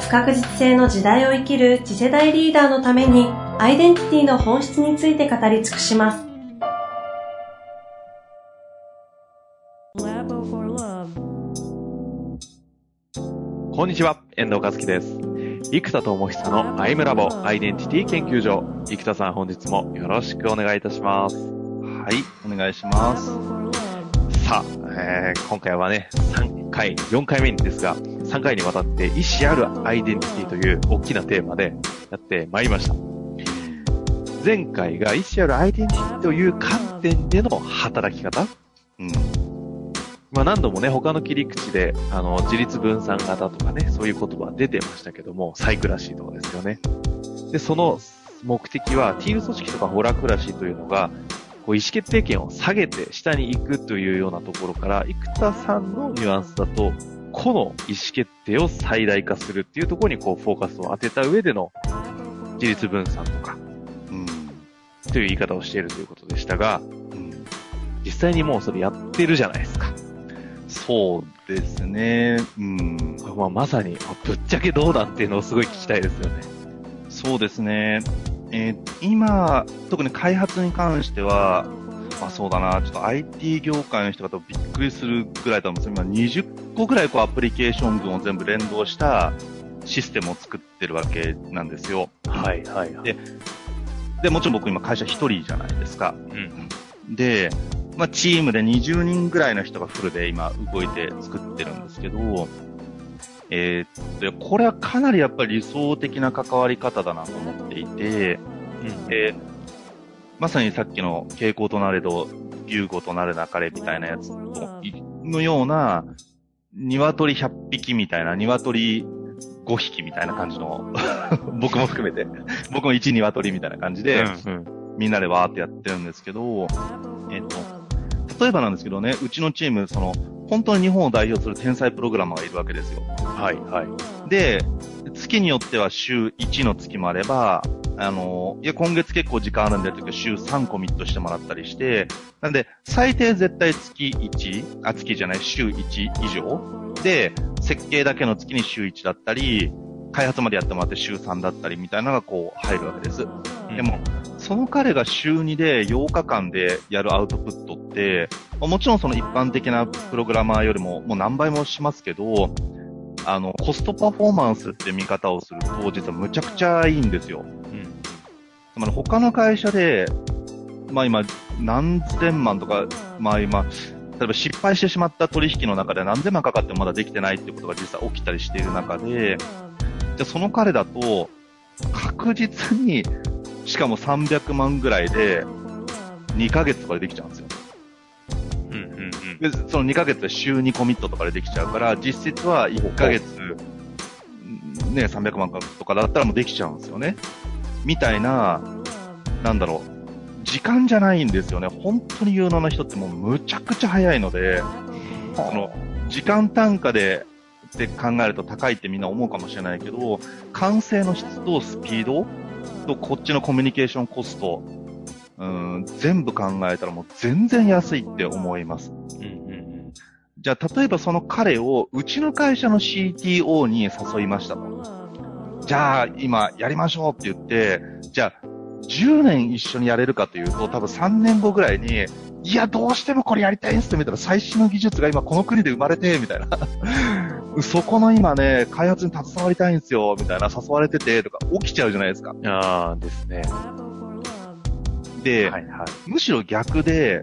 不確実性の時代を生きる次世代リーダーのためにアイデンティティの本質について語り尽くします。こんにちは、遠藤和樹です。生田智久のアイムラボアイデンティティ研究所。生田さん本日もよろしくお願いいたします。はい、お願いします。さあ、えー、今回はね、3回、4回目ですが、3回にわたって意思あるアイデンティティという大きなテーマでやってまいりました。前回が意思あるアイデンティティという観点での働き方。うん。まあ何度もね、他の切り口で、あの、自立分散型とかね、そういう言葉出てましたけども、サイクラシーとかですよね。で、その目的は、ティール組織とかホラクラシーというのが、こう意思決定権を下げて下に行くというようなところから、生田さんのニュアンスだと、個の意思決定を最大化するっていうところにこうフォーカスを当てた上での自立分散とか、うん、という言い方をしているということでしたが、うん、実際にもうそれやってるじゃないですか。そうですね。うん。まあ、まさに、ぶっちゃけどうだっていうのをすごい聞きたいですよね。そうですね。えー、今、特に開発に関しては、まあそうだな、ちょっと IT 業界の人がびっくりするぐらいだと思うんです今20個ぐらいこうアプリケーション群を全部連動したシステムを作ってるわけなんですよ。はいはい、はい、で、で、もちろん僕今会社一人じゃないですか。うん、で、まあチームで20人ぐらいの人がフルで今動いて作ってるんですけど、えー、これはかなりやっぱり理想的な関わり方だなと思っていて、うん、えー、まさにさっきの傾向となれど、牛語となるなかれみたいなやつのような、鶏100匹みたいな、鶏5匹みたいな感じの僕も含めて、僕も1鶏みたいな感じで、うんうん、みんなでわーってやってるんですけど、えっ、と、例えばなんですけどね、うちのチーム、その、本当に日本を代表する天才プログラマーがいるわけですよ。はい、はい。で、月によっては週1の月もあれば、あの、いや、今月結構時間あるんで、というか週3コミットしてもらったりして、なんで、最低絶対月1、あ、月じゃない、週1以上で、設計だけの月に週1だったり、開発までやってもらって週3だったりみたいなのがこう入るわけです。うん、でも、その彼が週2で8日間でやるアウトプットって、もちろんその一般的なプログラマーよりももう何倍もしますけど、あの、コストパフォーマンスって見方をすると、実はむちゃくちゃいいんですよ。うん。つまり他の会社で、まあ今、何千万とか、まあ今、例えば失敗してしまった取引の中で何千万かかってもまだできてないってことが実際起きたりしている中で、じゃその彼だと、確実に、しかも300万ぐらいで、2ヶ月とかでできちゃうんですよ。で、その2ヶ月で週2コミットとかでできちゃうから、実質は1ヶ月、ね、300万とかだったらもうできちゃうんですよね。みたいな、なんだろう、時間じゃないんですよね。本当に有能な人ってもうむちゃくちゃ早いので、その、時間単価でって考えると高いってみんな思うかもしれないけど、完成の質とスピードとこっちのコミュニケーションコスト、うん、全部考えたらもう全然安いって思います。うんうんうん、じゃあ、例えばその彼をうちの会社の CTO に誘いましたと。じゃあ、今やりましょうって言って、じゃあ、10年一緒にやれるかというと、多分3年後ぐらいに、いや、どうしてもこれやりたいんすって見たら最新の技術が今この国で生まれて、みたいな。そこの今ね、開発に携わりたいんですよ、みたいな誘われてて、とか起きちゃうじゃないですか。ああ、ですね。で、はいはい、むしろ逆で、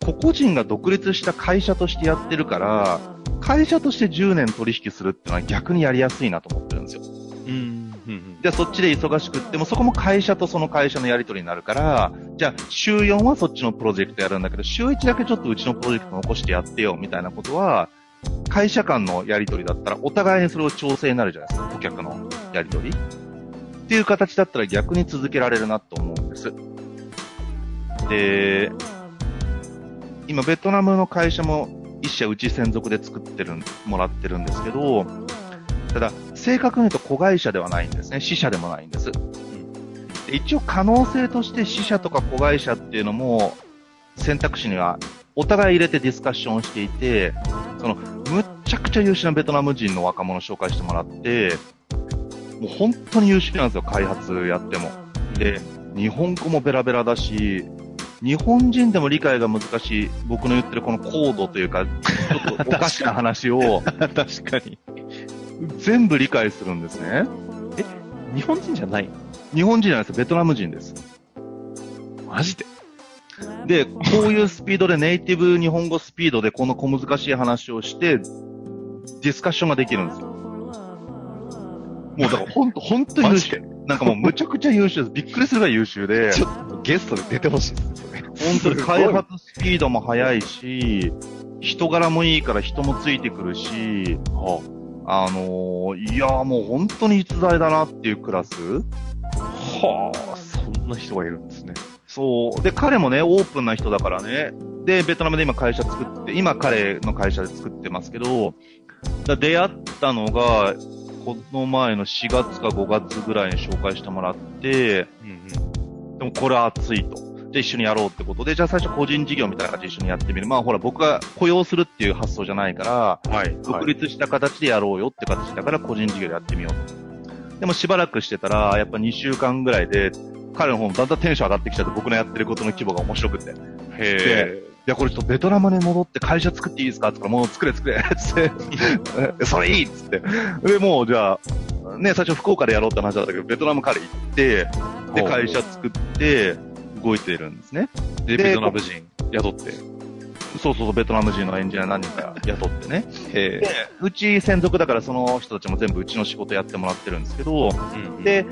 個々人が独立した会社としてやってるから、会社として10年取引するっていうのは逆にやりやすいなと思ってるんですよ。うん。じゃあそっちで忙しくっても、そこも会社とその会社のやり取りになるから、じゃあ週4はそっちのプロジェクトやるんだけど、週1だけちょっとうちのプロジェクト残してやってよ、みたいなことは、会社間のやり取りだったら、お互いにそれを調整になるじゃないですか、顧客の。やり取りっていう形だったら逆に続けられるなと思うんです。で、今ベトナムの会社も一社うち専属で作ってる、もらってるんですけど、ただ、正確に言うと子会社ではないんですね。死社でもないんです。で一応可能性として死者とか子会社っていうのも選択肢にはお互い入れてディスカッションしていて、その、むっちゃくちゃ優秀なベトナム人の若者を紹介してもらって、もう本当に優秀なんですよ、開発やっても。で、日本語もベラベラだし、日本人でも理解が難しい、僕の言ってるこのコードというか、ちょっとおかしな話を、確かに。全部理解するんですね。え、日本人じゃない日本人じゃないですベトナム人です。マジで？で、こういうスピードでネイティブ日本語スピードでこの小難しい話をして、ディスカッションができるんですよ。もうだからほんと、ほんと優秀。なんかもうむちゃくちゃ優秀です。びっくりするぐらい優秀で。ちょっとゲストで出てほしいですね。本当に開発スピードも速いし、人柄もいいから人もついてくるし、はあ、あのー、いやもう本当に逸材だなっていうクラス。はあ、そんな人がいるんですね。そう。で、彼もね、オープンな人だからね。で、ベトナムで今会社作って、今彼の会社で作ってますけど、出会ったのが、この前の4月か5月ぐらいに紹介してもらって、うんうん、でもこれ熱いと。で、一緒にやろうってことで、じゃあ最初個人事業みたいな感じで一緒にやってみる。まあほら、僕が雇用するっていう発想じゃないから、はい、独立した形でやろうよって形だから個人事業でやってみようと。でもしばらくしてたら、やっぱ2週間ぐらいで、彼の方もだんだんテンション上がってきちゃって、僕のやってることの規模が面白くて。へえ。いや、これちょっとベトナムに戻って会社作っていいですかって言ったら、もう作れ作れつって、それいいっつって。で、もうじゃあ、ね、最初福岡でやろうって話だったけど、ベトナム彼行って、で、会社作って、動いてるんですね。で、ベトナム人雇って。そうそうそう、ベトナム人のエンジニア何人か雇ってね。で、うち専属だからその人たちも全部うちの仕事やってもらってるんですけど、うん、で、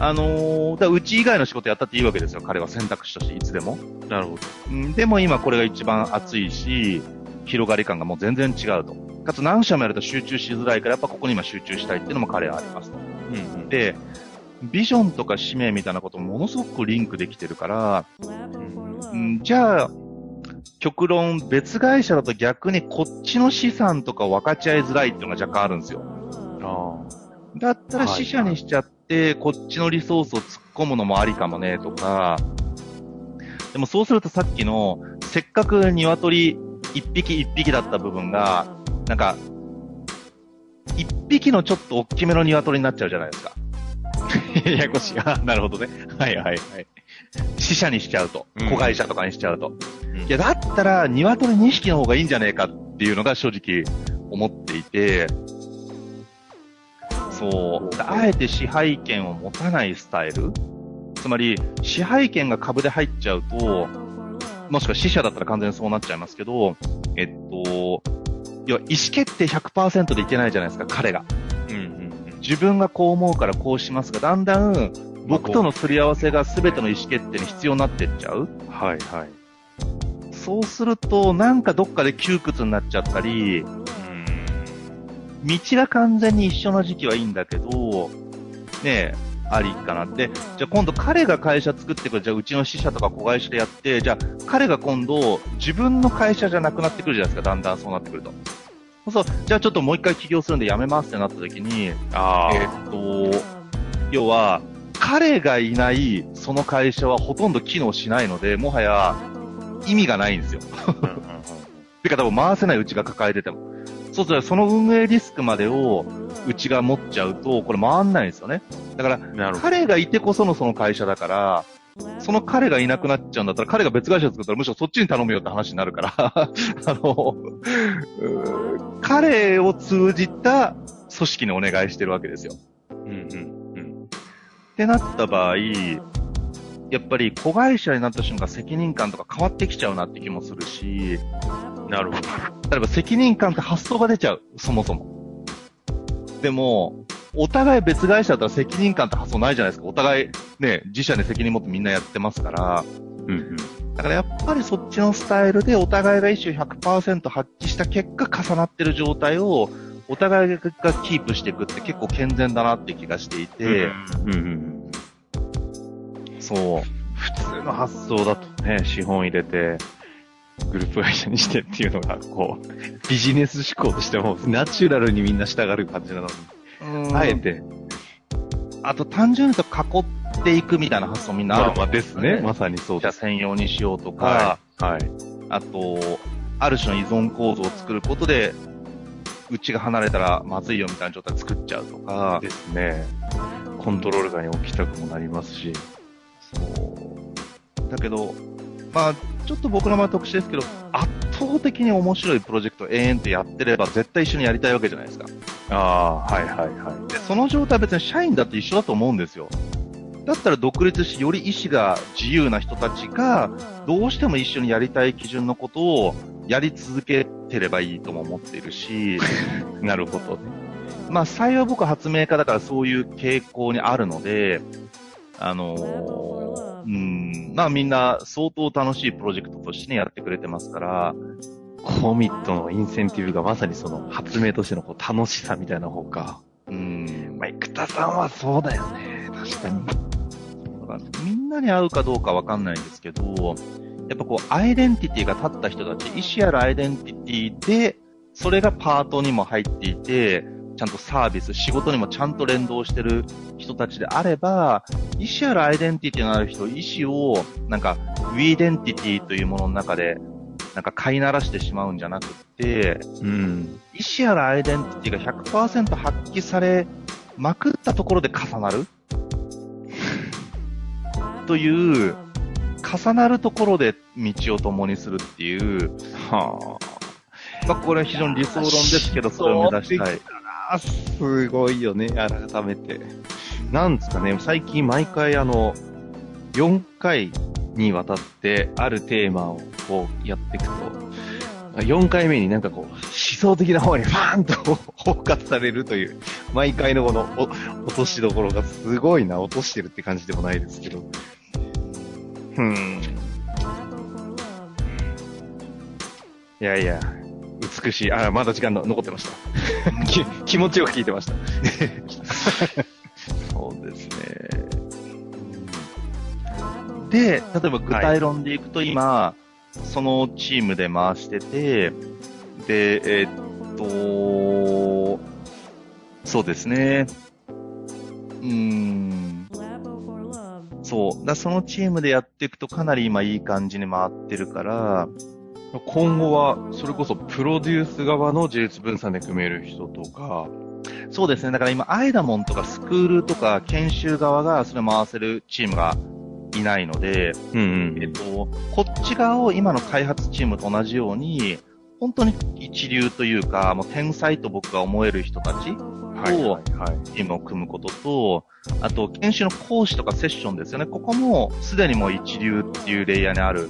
あのー、だうち以外の仕事やったっていいわけですよ。彼は選択肢としていつでも。なるほど。うん、でも今これが一番熱いし、広がり感がもう全然違うと。かつ何社もやると集中しづらいから、やっぱここに今集中したいっていうのも彼はありますと。うん、うん、で、ビジョンとか使命みたいなこともものすごくリンクできてるから、うん、じゃあ、極論別会社だと逆にこっちの資産とか分かち合いづらいっていうのが若干あるんですよ。あだったら死者にしちゃって、こっちのリソースを突っ込むのもありかもね、とか、でもそうするとさっきの、せっかく鶏一匹一匹だった部分が、なんか、一匹のちょっと大きめの鶏になっちゃうじゃないですか。ややこしい。あ、なるほどね。はいはいはい。死者にしちゃうと。子会社とかにしちゃうと。うん、いや、だったら、鶏2匹の方がいいんじゃねえかっていうのが正直思っていて、そう。あえて支配権を持たないスタイルつまり、支配権が株で入っちゃうと、もしくは死者だったら完全にそうなっちゃいますけど、えっと、要は意思決定100%でいけないじゃないですか、彼が。自分がこう思うからこうしますが、だんだん僕とのすり合わせが全ての意思決定に必要になってっちゃう。はいはい。そうすると、なんかどっかで窮屈になっちゃったり、道が完全に一緒の時期はいいんだけど、ねえ、ありかなって。じゃあ今度彼が会社作ってくる、じゃあうちの支社とか子会社でやって、じゃあ彼が今度自分の会社じゃなくなってくるじゃないですか、だんだんそうなってくると。そうじゃあちょっともう一回起業するんで辞めますってなった時に、あえっと、要は、彼がいないその会社はほとんど機能しないので、もはや意味がないんですよ。てか多分回せないうちが抱えてても。そうするとその運営リスクまでをうちが持っちゃうと、これ回んないんですよね。だから、彼がいてこそのその会社だから、その彼がいなくなっちゃうんだったら、彼が別会社作ったらむしろそっちに頼むよって話になるから、あの、彼を通じた組織にお願いしてるわけですよ。うんうんうん。ってなった場合、やっぱり子会社になった瞬間責任感とか変わってきちゃうなって気もするし、なるほど。例えば責任感って発想が出ちゃう、そもそも。でも、お互い別会社だったら責任感って発想ないじゃないですか。お互いね、自社で責任持ってみんなやってますから。うんうん。だからやっぱりそっちのスタイルでお互いが一種100%発揮した結果重なってる状態をお互いがキープしていくって結構健全だなって気がしていて、うんうんそう。普通の発想だとね、資本入れて、グループ会社にしてっていうのが、こう、ビジネス思考としても、ナチュラルにみんな従う感じなのに、あえて、あと単純にと囲っていくみたいな発想みんなあるまあまあですね。まさにそうじゃあです。専用にしようとか、はい。はい。あと、ある種の依存構造を作ることで、うちが離れたらまずいよみたいな状態作っちゃうとか、ですね。コントロール下に置きたくもなりますし。そう。だけど、まあ、ちょっと僕の場合は特殊ですけど、圧倒的に面白いプロジェクトを延々とやってれば絶対一緒にやりたいわけじゃないですか。ああ、はいはいはい。で、その状態は別に社員だって一緒だと思うんですよ。だったら独立し、より意志が自由な人たちが、どうしても一緒にやりたい基準のことをやり続けてればいいとも思っているし、なるほどね。まあ、幸い僕は発明家だからそういう傾向にあるので、あのーうん、まあみんな相当楽しいプロジェクトとしてね、やってくれてますから、コミットのインセンティブがまさにその発明としてのこう楽しさみたいな方か。うん、まあ、生田さんはそうだよね。確かに。だからみんなに合うかどうかわかんないんですけど、やっぱこう、アイデンティティが立った人たち、意思あるアイデンティティで、それがパートにも入っていて、ちゃんとサービス、仕事にもちゃんと連動してる人たちであれば、意思あるアイデンティティのある人、意思を、なんか、 Wedentity というものの中で、なんか飼いならしてしまうんじゃなくって、うん。意思あるアイデンティティが100%発揮されまくったところで重なる という、重なるところで道を共にするっていう、はまあ、これは非常に理想論ですけど、それを目指したい。あ。すごいよね、改めて。なんですかね、最近毎回あの、4回にわたってあるテーマをこうやっていくと、4回目になんかこう、思想的な方にファーンと包括されるという、毎回のこのお落としどころがすごいな、落としてるって感じでもないですけど。うん。いやいや、美しい。あ、まだ時間の残ってました。き気持ちよく聞いてました。そうですね。で、例えば具体論でいくと今、そのチームで回してて、で、えーっと、そうですね。うーん。そう。だそのチームでやっていくとかなり今いい感じに回ってるから、今後は、それこそプロデュース側の自立分散で組める人とか、そうですね。だから今、アイダモンとかスクールとか研修側がそれ回せるチームがいないので、うんえっと、こっち側を今の開発チームと同じように、本当に一流というか、もう天才と僕が思える人たち、はいはいはい。チームを組むことと、あと、研修の講師とかセッションですよね。ここも、すでにもう一流っていうレイヤーにある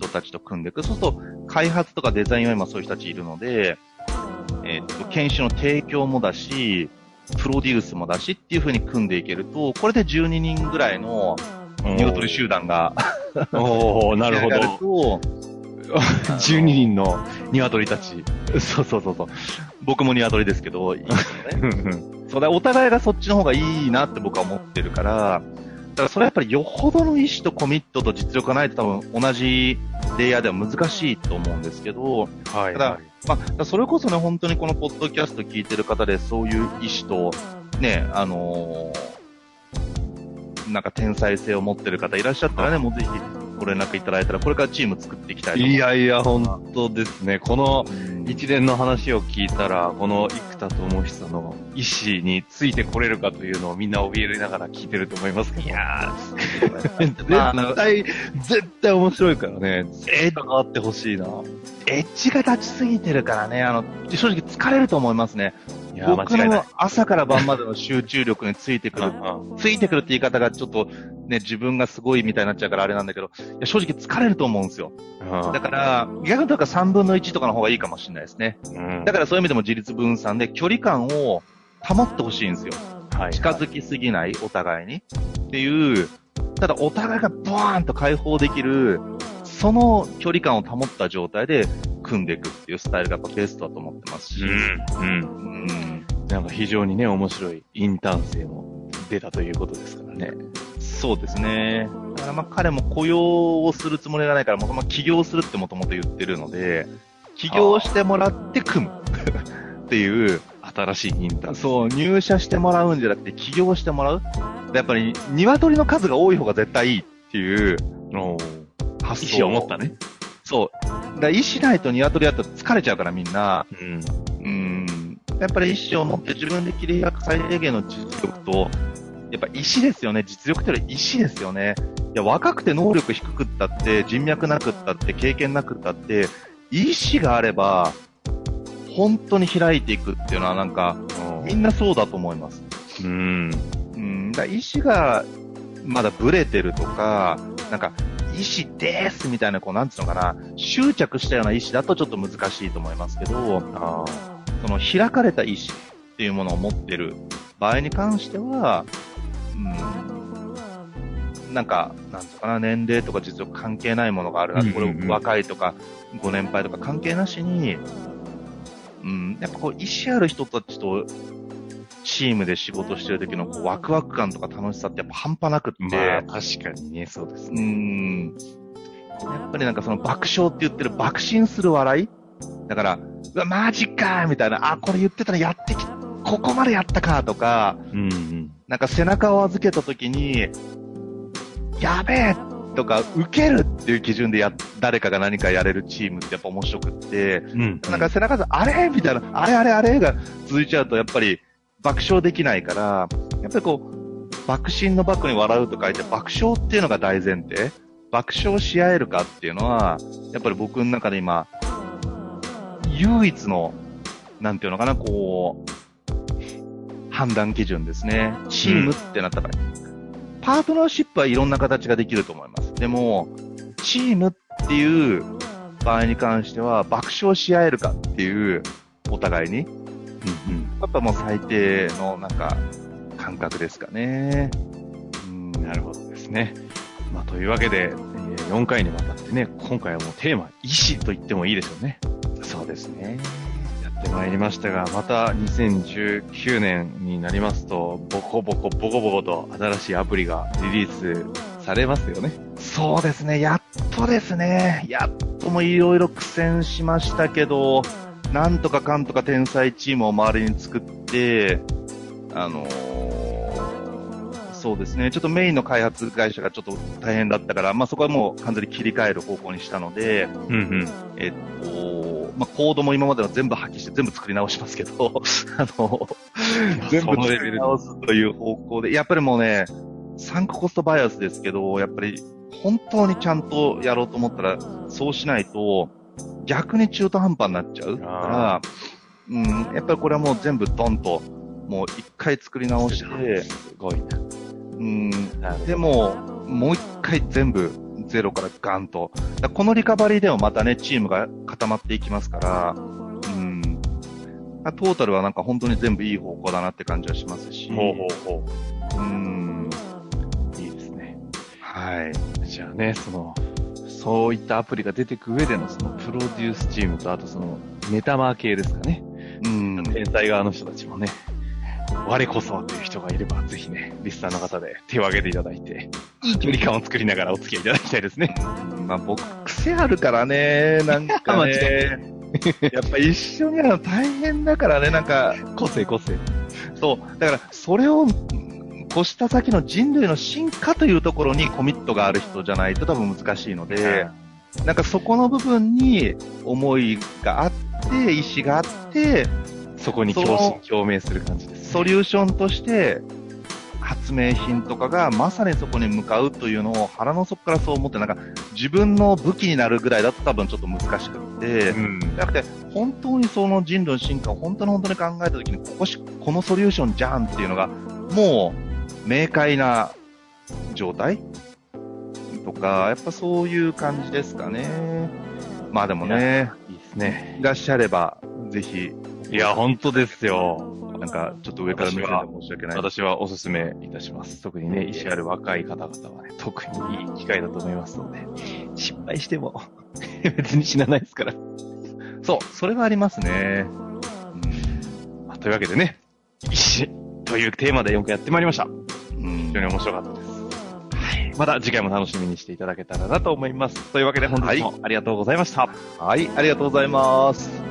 人たちと組んでいく。そうすると、開発とかデザインは今そういう人たちいるので、えっと、研修の提供もだし、プロデュースもだしっていう風に組んでいけると、これで12人ぐらいの鶏集団が、おー、なるほど。と、12人の鶏たち。そうそうそうそう。僕も鶏ですけど、いいですよね。うんそうだ、お互いがそっちの方がいいなって僕は思ってるから、だからそれはやっぱりよほどの意志とコミットと実力がないと多分同じレイヤーでは難しいと思うんですけど、はい。ただまあ、それこそね、本当にこのポッドキャスト聞いてる方でそういう意志と、ね、あのーなんか天才性を持ってる方いらっしゃったらね、もうぜひご連絡いただいたら、これからチーム作っていきたいいやいや、本当ですね。このうん一連の話を聞いたら、この生田智久の意思についてこれるかというのをみんな怯えながら聞いてると思いますけど。いやー、絶対、絶対面白いからね。えー、関わってほしいな。エッジが立ちすぎてるからね、あの、正直疲れると思いますね。僕の。朝から晩までの集中力についてくる。うんついてくるって言い方がちょっとね、自分がすごいみたいになっちゃうからあれなんだけど、いや正直疲れると思うんですよ。うんだから、逆と3分の1とかの方がいいかもしれないですね。うんだからそういう意味でも自立分散で距離感を保ってほしいんですよ。はい近づきすぎない、お互いに。っていう、ただお互いがボーンと解放できる、その距離感を保った状態で組んでいくっていうスタイルがやっぱベストだと思ってますし。うん。うんなんか非常にね、面白いインターン生も出たということですからね。そうですね。だからまあ彼も雇用をするつもりがないから、もともと起業するってもともと言ってるので、起業してもらって組むっていう、新しいインターン生。そう、入社してもらうんじゃなくて起業してもらう。でやっぱり、鶏の数が多い方が絶対いいっていうの発想を持ったね。そう。だから意思ないと鶏やったら疲れちゃうからみんな。うん。うん。やっぱり意思を持って自分で切り開く最低限の実力と、やっぱ意思ですよね。実力というより意思ですよね。いや、若くて能力低くったって、人脈なくったって、経験なくったって、意思があれば、本当に開いていくっていうのはなんか、みんなそうだと思います。うん。うん。だ意思が、まだブレてるとか、なんか、意思ですみたいな、こう、なんつうのかな、執着したような意思だとちょっと難しいと思いますけど、あその開かれた意思っていうものを持ってる場合に関しては、うん、なんか、なんとかな、年齢とか実力関係ないものがあるな、これ若いとか、ご年配とか関係なしに、うん、やっぱこう、意思ある人たちと、チームで仕事してる時のこうワクワク感とか楽しさってやっぱ半端なくって、まあ、確かにね、そうですうね。ん。やっぱりなんかその爆笑って言ってる爆心する笑い。だから、うわ、マジかーみたいな、あ、これ言ってたらやってき、ここまでやったかとか、うんうん。なんか背中を預けた時に、やべえとか、受けるっていう基準でや、誰かが何かやれるチームってやっぱ面白くって、うん。なんか背中で、あれ？みたいな、あれあれあれ？が続いちゃうと、やっぱり爆笑できないから、やっぱりこう、爆心の爆に笑うと書いて、爆笑っていうのが大前提？爆笑し合えるかっていうのは、やっぱり僕の中で今、唯一の、なんていうのかな、こう、判断基準ですね。チームってなった場合、パートナーシップはいろんな形ができると思います。でも、チームっていう場合に関しては、爆笑し合えるかっていう、お互いに、やっぱもう最低のなんか、感覚ですかね。うんなるほどですね。まあ、というわけで、えー4回にわたってね、今回はもうテーマ、意志と言ってもいいでしょうね。そうですね。やってまいりましたが、また2019年になりますと、ボコボコボコボコと新しいアプリがリリースされますよね。そうですね。やっとですね。やっともいろいろ苦戦しましたけど、なんとかかんとか天才チームを周りに作って、あのーそうですね。ちょっとメインの開発会社がちょっと大変だったから、まあそこはもう完全に切り替える方向にしたので、うんうん。えっと、まあ、コードも今までは全部破棄して全部作り直しますけど、あの、全部作り直すという方向で、やっぱりもうね、サンクコストバイアスですけど、やっぱり本当にちゃんとやろうと思ったら、そうしないと、逆に中途半端になっちゃうから、うん、やっぱりこれはもう全部ドンと、もう一回作り直して、すごいな。うん、でも、もう一回全部ゼロからガンと。このリカバリーでもまたね、チームが固まっていきますから、うん。トータルはなんか本当に全部いい方向だなって感じはしますし。ほうほうほうん。う。いいですね。はい。じゃあね、その、そういったアプリが出てく上でのそのプロデュースチームと、あとそのメタマー系ですかね。うん。天才側の人たちもね、我こそはという人がいれば、ぜひね、リスナーの方で手を挙げていただいて、いい距離感を作りながらお付き合いいただきたいですね。まあ僕、癖あるからね、なんかマねジ。やっぱ一緒にやるの大変だからね、なんか、個性個性。そう。だから、それをうん越した先の人類の進化というところにコミットがある人じゃないと多分難しいので、なんかそこの部分に思いがあって、意思があって、そこに共鳴する感じです。ソリューションとして、発明品とかがまさにそこに向かうというのを腹の底からそう思って、なんか自分の武器になるぐらいだと多分ちょっと難しくって、ん。じゃなくて、本当にその人類の進化を本当に本当に考えたときに、ここし、このソリューションじゃんっていうのが、もう、明快な状態？とか、やっぱそういう感じですかね。まあでもね、いいですね。いらっしゃれば、ぜひ、いや、本当ですよ。なんか、ちょっと上から目線で申し訳ない。私はお勧めいたします。特にね、意思ある若い方々はね、特にいい機会だと思いますので、失敗しても 別に死なないですから。そう、それはありますね。まあというわけでね、医師というテーマで4回やってまいりました。うん非常に面白かったです。はい。また次回も楽しみにしていただけたらなと思います。というわけで本日もありがとうございました。はい、ありがとうございます。